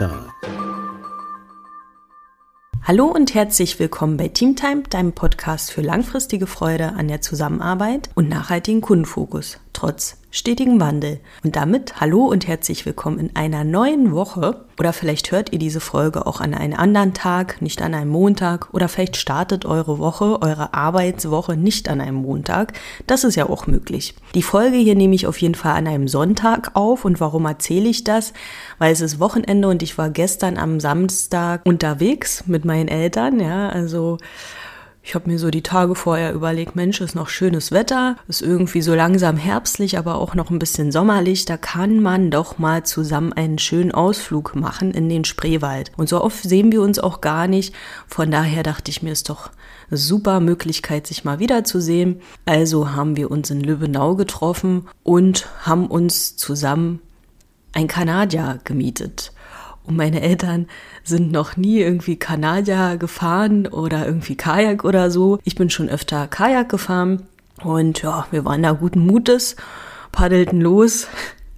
Time. Hallo und herzlich willkommen bei Teamtime, deinem Podcast für langfristige Freude an der Zusammenarbeit und nachhaltigen Kundenfokus, trotz stetigen Wandel. Und damit hallo und herzlich willkommen in einer neuen Woche. Oder vielleicht hört ihr diese Folge auch an einem anderen Tag, nicht an einem Montag. Oder vielleicht startet eure Woche, eure Arbeitswoche nicht an einem Montag. Das ist ja auch möglich. Die Folge hier nehme ich auf jeden Fall an einem Sonntag auf. Und warum erzähle ich das? Weil es ist Wochenende und ich war gestern am Samstag unterwegs mit meinen Eltern. Ja, also ich habe mir so die Tage vorher überlegt, Mensch, ist noch schönes Wetter, ist irgendwie so langsam herbstlich, aber auch noch ein bisschen sommerlich. Da kann man doch mal zusammen einen schönen Ausflug machen in den Spreewald. Und so oft sehen wir uns auch gar nicht. Von daher dachte ich mir, ist doch eine super Möglichkeit, sich mal wiederzusehen. Also haben wir uns in Lübbenau getroffen und haben uns zusammen ein Kanadier gemietet. Und meine Eltern sind noch nie irgendwie Kanadier gefahren oder irgendwie Kajak oder so. Ich bin schon öfter Kajak gefahren und ja, wir waren da guten Mutes, paddelten los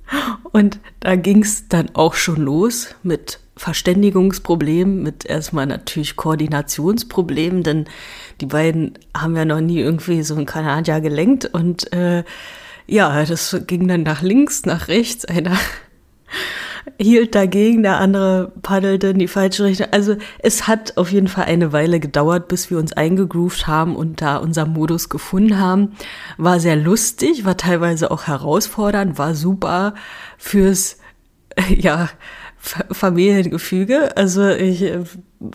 und da ging's dann auch schon los mit Verständigungsproblemen, mit erstmal natürlich Koordinationsproblemen, denn die beiden haben ja noch nie irgendwie so ein Kanadier gelenkt und äh, ja, das ging dann nach links, nach rechts. Einer hielt dagegen, der andere paddelte in die falsche Richtung. Also es hat auf jeden Fall eine Weile gedauert, bis wir uns eingegroovt haben und da unser Modus gefunden haben. War sehr lustig, war teilweise auch herausfordernd, war super fürs, ja, Familiengefüge. Also ich,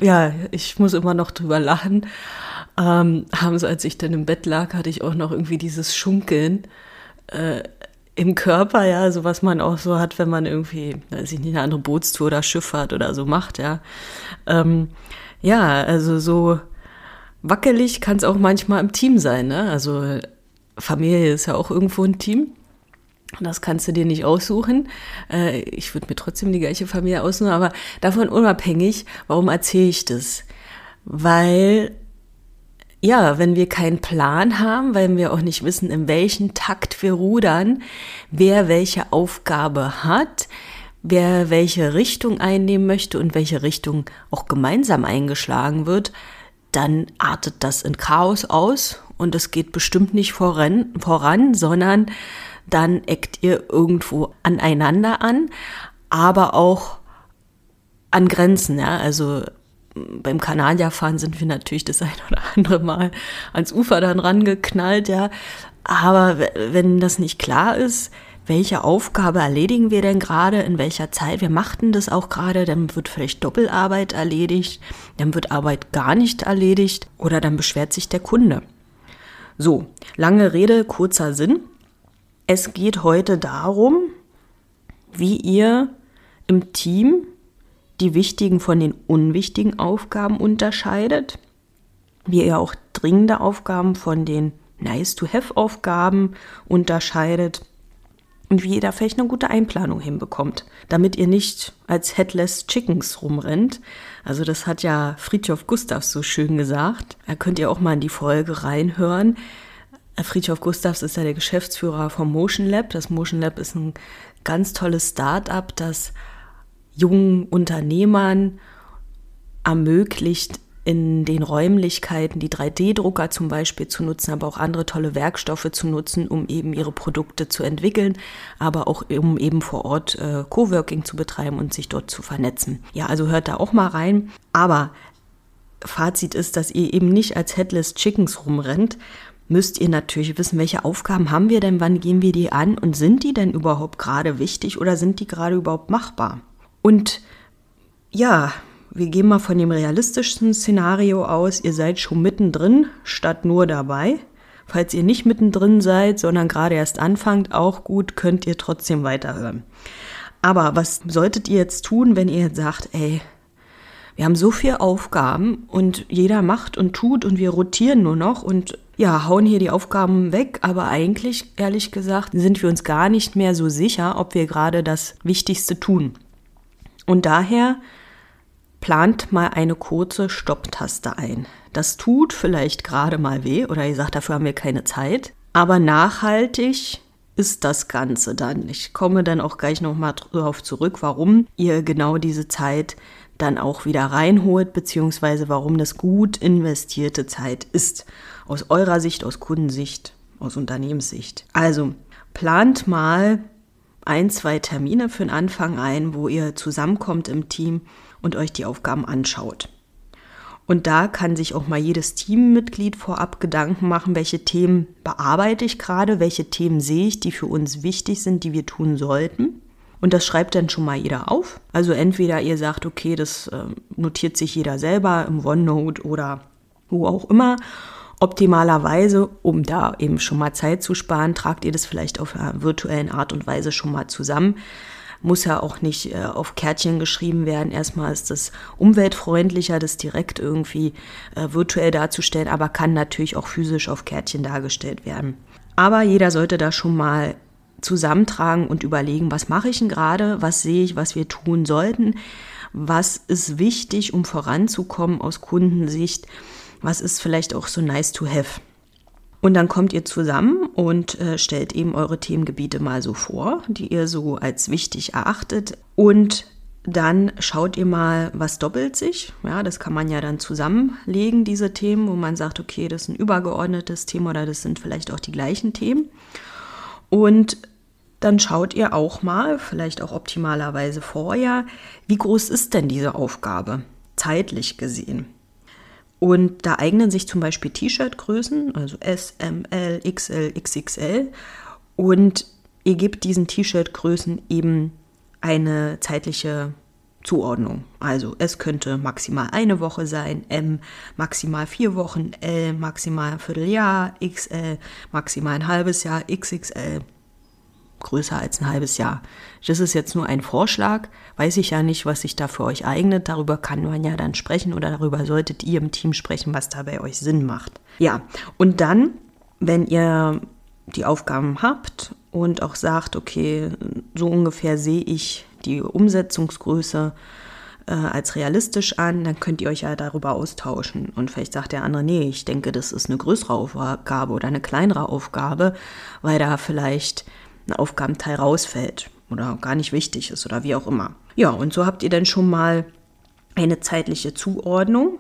ja, ich muss immer noch drüber lachen. Ähm, haben sie, als ich dann im Bett lag, hatte ich auch noch irgendwie dieses Schunkeln. Äh, im Körper, ja, so was man auch so hat, wenn man irgendwie, weiß ich nicht, eine andere Bootstour oder Schifffahrt oder so macht, ja. Ähm, ja, also so wackelig kann es auch manchmal im Team sein, ne? Also Familie ist ja auch irgendwo ein Team. Das kannst du dir nicht aussuchen. Äh, ich würde mir trotzdem die gleiche Familie aussuchen, aber davon unabhängig, warum erzähle ich das? Weil ja, wenn wir keinen Plan haben, weil wir auch nicht wissen, in welchen Takt wir rudern, wer welche Aufgabe hat, wer welche Richtung einnehmen möchte und welche Richtung auch gemeinsam eingeschlagen wird, dann artet das in Chaos aus und es geht bestimmt nicht voran, voran sondern dann eckt ihr irgendwo aneinander an, aber auch an Grenzen, ja, also beim Kanadierfahren sind wir natürlich das ein oder andere Mal ans Ufer dann rangeknallt, ja. Aber wenn das nicht klar ist, welche Aufgabe erledigen wir denn gerade, in welcher Zeit, wir machten das auch gerade, dann wird vielleicht Doppelarbeit erledigt, dann wird Arbeit gar nicht erledigt oder dann beschwert sich der Kunde. So, lange Rede, kurzer Sinn. Es geht heute darum, wie ihr im Team die wichtigen von den unwichtigen Aufgaben unterscheidet, wie er auch dringende Aufgaben von den Nice-to-Have-Aufgaben unterscheidet und wie ihr da vielleicht eine gute Einplanung hinbekommt, damit ihr nicht als Headless Chickens rumrennt. Also das hat ja Friedhof Gustavs so schön gesagt. Da könnt ihr auch mal in die Folge reinhören. Friedhof Gustavs ist ja der Geschäftsführer vom Motion Lab. Das Motion Lab ist ein ganz tolles Start-up, das jungen Unternehmern ermöglicht, in den Räumlichkeiten die 3D-Drucker zum Beispiel zu nutzen, aber auch andere tolle Werkstoffe zu nutzen, um eben ihre Produkte zu entwickeln, aber auch um eben vor Ort äh, Coworking zu betreiben und sich dort zu vernetzen. Ja, also hört da auch mal rein. Aber Fazit ist, dass ihr eben nicht als Headless Chickens rumrennt, müsst ihr natürlich wissen, welche Aufgaben haben wir denn, wann gehen wir die an und sind die denn überhaupt gerade wichtig oder sind die gerade überhaupt machbar? Und ja, wir gehen mal von dem realistischen Szenario aus, ihr seid schon mittendrin statt nur dabei. Falls ihr nicht mittendrin seid, sondern gerade erst anfangt, auch gut, könnt ihr trotzdem weiterhören. Aber was solltet ihr jetzt tun, wenn ihr jetzt sagt, ey, wir haben so viele Aufgaben und jeder macht und tut und wir rotieren nur noch und ja, hauen hier die Aufgaben weg, aber eigentlich, ehrlich gesagt, sind wir uns gar nicht mehr so sicher, ob wir gerade das Wichtigste tun. Und daher plant mal eine kurze Stopptaste ein. Das tut vielleicht gerade mal weh oder ihr sagt, dafür haben wir keine Zeit. Aber nachhaltig ist das Ganze dann? Ich komme dann auch gleich nochmal darauf zurück, warum ihr genau diese Zeit dann auch wieder reinholt, beziehungsweise warum das gut investierte Zeit ist. Aus eurer Sicht, aus Kundensicht, aus Unternehmenssicht. Also plant mal ein, zwei Termine für den Anfang ein, wo ihr zusammenkommt im Team und euch die Aufgaben anschaut. Und da kann sich auch mal jedes Teammitglied vorab Gedanken machen, welche Themen bearbeite ich gerade, welche Themen sehe ich, die für uns wichtig sind, die wir tun sollten. Und das schreibt dann schon mal jeder auf. Also entweder ihr sagt, okay, das äh, notiert sich jeder selber im OneNote oder wo auch immer. Optimalerweise, um da eben schon mal Zeit zu sparen, tragt ihr das vielleicht auf einer virtuellen Art und Weise schon mal zusammen muss ja auch nicht äh, auf Kärtchen geschrieben werden. Erstmal ist es umweltfreundlicher, das direkt irgendwie äh, virtuell darzustellen, aber kann natürlich auch physisch auf Kärtchen dargestellt werden. Aber jeder sollte da schon mal zusammentragen und überlegen, was mache ich denn gerade, was sehe ich, was wir tun sollten, was ist wichtig, um voranzukommen aus Kundensicht, was ist vielleicht auch so nice to have. Und dann kommt ihr zusammen und äh, stellt eben eure Themengebiete mal so vor, die ihr so als wichtig erachtet. Und dann schaut ihr mal, was doppelt sich. Ja, das kann man ja dann zusammenlegen, diese Themen, wo man sagt, okay, das ist ein übergeordnetes Thema oder das sind vielleicht auch die gleichen Themen. Und dann schaut ihr auch mal, vielleicht auch optimalerweise vorher, wie groß ist denn diese Aufgabe, zeitlich gesehen. Und da eignen sich zum Beispiel T-Shirt-Größen, also S, M, L, XL, XXL. Und ihr gebt diesen T-Shirt-Größen eben eine zeitliche Zuordnung. Also es könnte maximal eine Woche sein, M maximal vier Wochen, L maximal ein Vierteljahr, XL maximal ein halbes Jahr, XXL größer als ein halbes Jahr. Das ist jetzt nur ein Vorschlag, weiß ich ja nicht, was sich da für euch eignet. Darüber kann man ja dann sprechen oder darüber solltet ihr im Team sprechen, was da bei euch Sinn macht. Ja, und dann, wenn ihr die Aufgaben habt und auch sagt, okay, so ungefähr sehe ich die Umsetzungsgröße äh, als realistisch an, dann könnt ihr euch ja darüber austauschen. Und vielleicht sagt der andere, nee, ich denke, das ist eine größere Aufgabe oder eine kleinere Aufgabe, weil da vielleicht ein Aufgabenteil rausfällt oder gar nicht wichtig ist oder wie auch immer. Ja, und so habt ihr dann schon mal eine zeitliche Zuordnung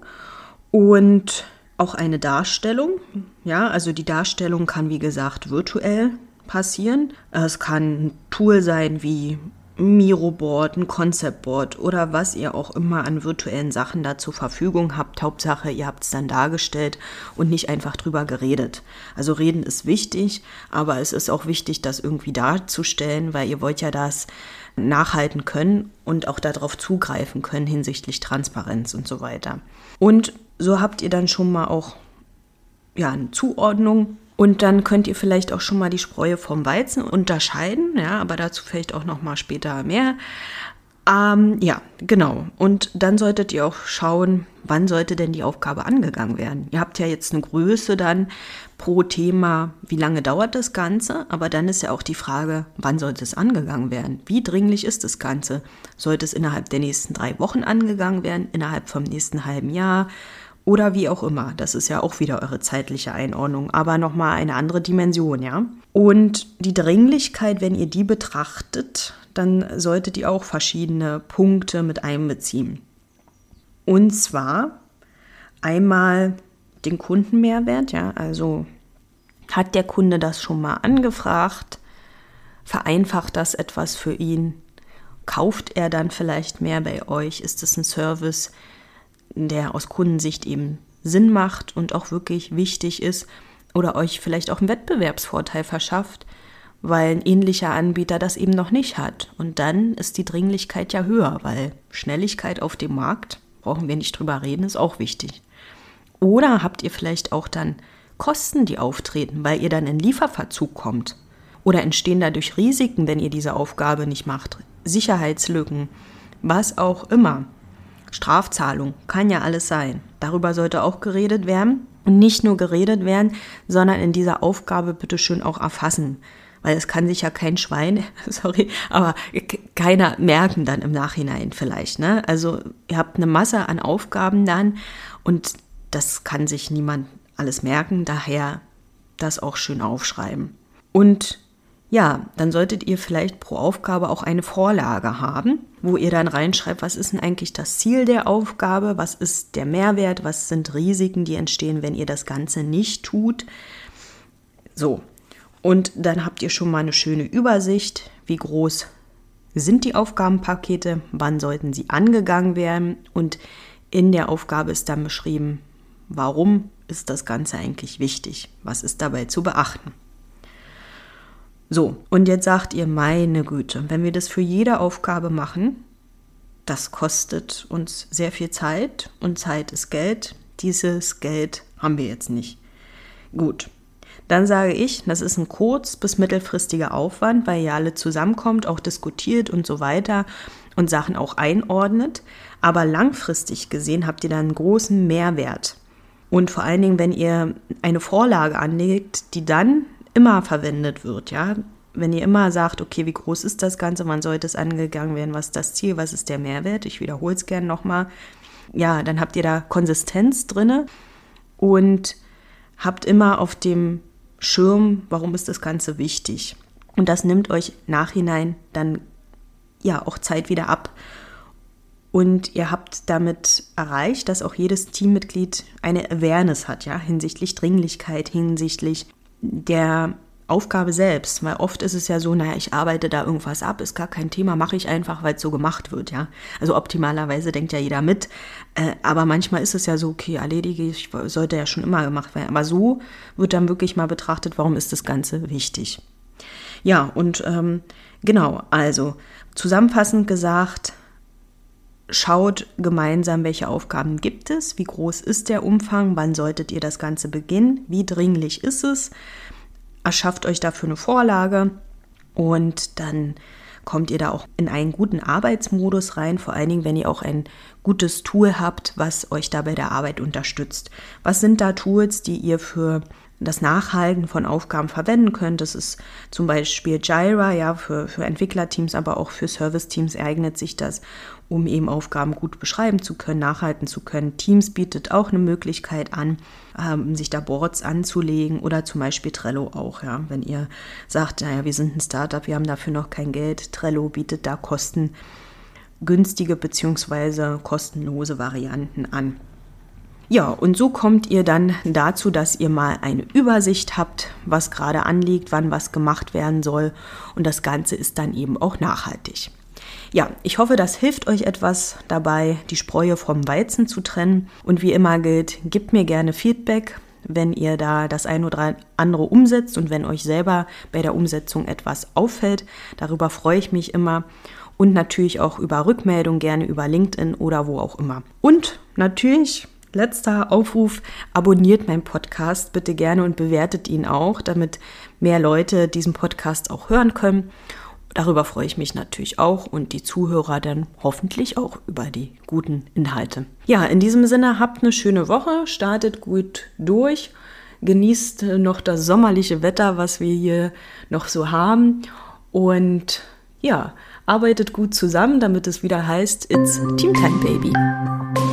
und auch eine Darstellung. Ja, also die Darstellung kann wie gesagt virtuell passieren. Es kann ein Tool sein wie Miroboard, ein Conceptboard oder was ihr auch immer an virtuellen Sachen da zur Verfügung habt. Hauptsache, ihr habt es dann dargestellt und nicht einfach drüber geredet. Also reden ist wichtig, aber es ist auch wichtig, das irgendwie darzustellen, weil ihr wollt ja das nachhalten können und auch darauf zugreifen können hinsichtlich Transparenz und so weiter. Und so habt ihr dann schon mal auch ja, eine Zuordnung und dann könnt ihr vielleicht auch schon mal die Spreu vom Weizen unterscheiden, ja, aber dazu vielleicht auch noch mal später mehr. Ähm, ja, genau. Und dann solltet ihr auch schauen, wann sollte denn die Aufgabe angegangen werden. Ihr habt ja jetzt eine Größe dann pro Thema, wie lange dauert das Ganze, aber dann ist ja auch die Frage, wann sollte es angegangen werden? Wie dringlich ist das Ganze? Sollte es innerhalb der nächsten drei Wochen angegangen werden, innerhalb vom nächsten halben Jahr? Oder wie auch immer. Das ist ja auch wieder eure zeitliche Einordnung, aber nochmal eine andere Dimension, ja. Und die Dringlichkeit, wenn ihr die betrachtet, dann solltet ihr auch verschiedene Punkte mit einbeziehen. Und zwar einmal den Kundenmehrwert, ja, also hat der Kunde das schon mal angefragt? Vereinfacht das etwas für ihn? Kauft er dann vielleicht mehr bei euch? Ist es ein Service, der aus Kundensicht eben Sinn macht und auch wirklich wichtig ist oder euch vielleicht auch einen Wettbewerbsvorteil verschafft, weil ein ähnlicher Anbieter das eben noch nicht hat. Und dann ist die Dringlichkeit ja höher, weil Schnelligkeit auf dem Markt, brauchen wir nicht drüber reden, ist auch wichtig. Oder habt ihr vielleicht auch dann Kosten, die auftreten, weil ihr dann in Lieferverzug kommt? Oder entstehen dadurch Risiken, wenn ihr diese Aufgabe nicht macht? Sicherheitslücken, was auch immer. Strafzahlung, kann ja alles sein. Darüber sollte auch geredet werden. Und nicht nur geredet werden, sondern in dieser Aufgabe bitte schön auch erfassen. Weil es kann sich ja kein Schwein, sorry, aber keiner merken dann im Nachhinein vielleicht. Ne? Also ihr habt eine Masse an Aufgaben dann und das kann sich niemand alles merken. Daher das auch schön aufschreiben. Und Ja, dann solltet ihr vielleicht pro Aufgabe auch eine Vorlage haben, wo ihr dann reinschreibt, was ist denn eigentlich das Ziel der Aufgabe, was ist der Mehrwert, was sind Risiken, die entstehen, wenn ihr das Ganze nicht tut. So, und dann habt ihr schon mal eine schöne Übersicht, wie groß sind die Aufgabenpakete, wann sollten sie angegangen werden und in der Aufgabe ist dann beschrieben, warum ist das Ganze eigentlich wichtig, was ist dabei zu beachten. So, und jetzt sagt ihr, meine Güte, wenn wir das für jede Aufgabe machen, das kostet uns sehr viel Zeit und Zeit ist Geld. Dieses Geld haben wir jetzt nicht. Gut, dann sage ich, das ist ein kurz- bis mittelfristiger Aufwand, weil ihr alle zusammenkommt, auch diskutiert und so weiter und Sachen auch einordnet. Aber langfristig gesehen habt ihr dann einen großen Mehrwert. Und vor allen Dingen, wenn ihr eine Vorlage anlegt, die dann immer verwendet wird, ja. Wenn ihr immer sagt, okay, wie groß ist das Ganze, wann sollte es angegangen werden, was ist das Ziel, was ist der Mehrwert, ich wiederhole es gerne nochmal, ja, dann habt ihr da Konsistenz drinne und habt immer auf dem Schirm, warum ist das Ganze wichtig. Und das nimmt euch nachhinein dann ja auch Zeit wieder ab. Und ihr habt damit erreicht, dass auch jedes Teammitglied eine Awareness hat, ja, hinsichtlich Dringlichkeit, hinsichtlich der Aufgabe selbst, weil oft ist es ja so, naja, ich arbeite da irgendwas ab, ist gar kein Thema, mache ich einfach, weil es so gemacht wird, ja. Also optimalerweise denkt ja jeder mit, äh, aber manchmal ist es ja so, okay, erledige ich, sollte ja schon immer gemacht werden. Aber so wird dann wirklich mal betrachtet, warum ist das Ganze wichtig. Ja, und ähm, genau, also zusammenfassend gesagt, schaut gemeinsam, welche Aufgaben gibt es, wie groß ist der Umfang, wann solltet ihr das Ganze beginnen, wie dringlich ist es, erschafft euch dafür eine Vorlage und dann kommt ihr da auch in einen guten Arbeitsmodus rein, vor allen Dingen, wenn ihr auch ein gutes Tool habt, was euch da bei der Arbeit unterstützt. Was sind da Tools, die ihr für das Nachhalten von Aufgaben verwenden könnt. Das ist zum Beispiel Jira, ja, für, für Entwicklerteams, aber auch für Serviceteams eignet sich das, um eben Aufgaben gut beschreiben zu können, nachhalten zu können. Teams bietet auch eine Möglichkeit an, ähm, sich da Boards anzulegen oder zum Beispiel Trello auch, ja. Wenn ihr sagt, naja, wir sind ein Startup, wir haben dafür noch kein Geld, Trello bietet da kostengünstige bzw. kostenlose Varianten an. Ja, und so kommt ihr dann dazu, dass ihr mal eine Übersicht habt, was gerade anliegt, wann was gemacht werden soll. Und das Ganze ist dann eben auch nachhaltig. Ja, ich hoffe, das hilft euch etwas dabei, die Spreu vom Weizen zu trennen. Und wie immer gilt, gebt mir gerne Feedback, wenn ihr da das ein oder andere umsetzt und wenn euch selber bei der Umsetzung etwas auffällt. Darüber freue ich mich immer. Und natürlich auch über Rückmeldung, gerne über LinkedIn oder wo auch immer. Und natürlich letzter Aufruf, abonniert meinen Podcast bitte gerne und bewertet ihn auch, damit mehr Leute diesen Podcast auch hören können. Darüber freue ich mich natürlich auch und die Zuhörer dann hoffentlich auch über die guten Inhalte. Ja, in diesem Sinne habt eine schöne Woche, startet gut durch, genießt noch das sommerliche Wetter, was wir hier noch so haben und ja, arbeitet gut zusammen, damit es wieder heißt, it's Teamtime Baby.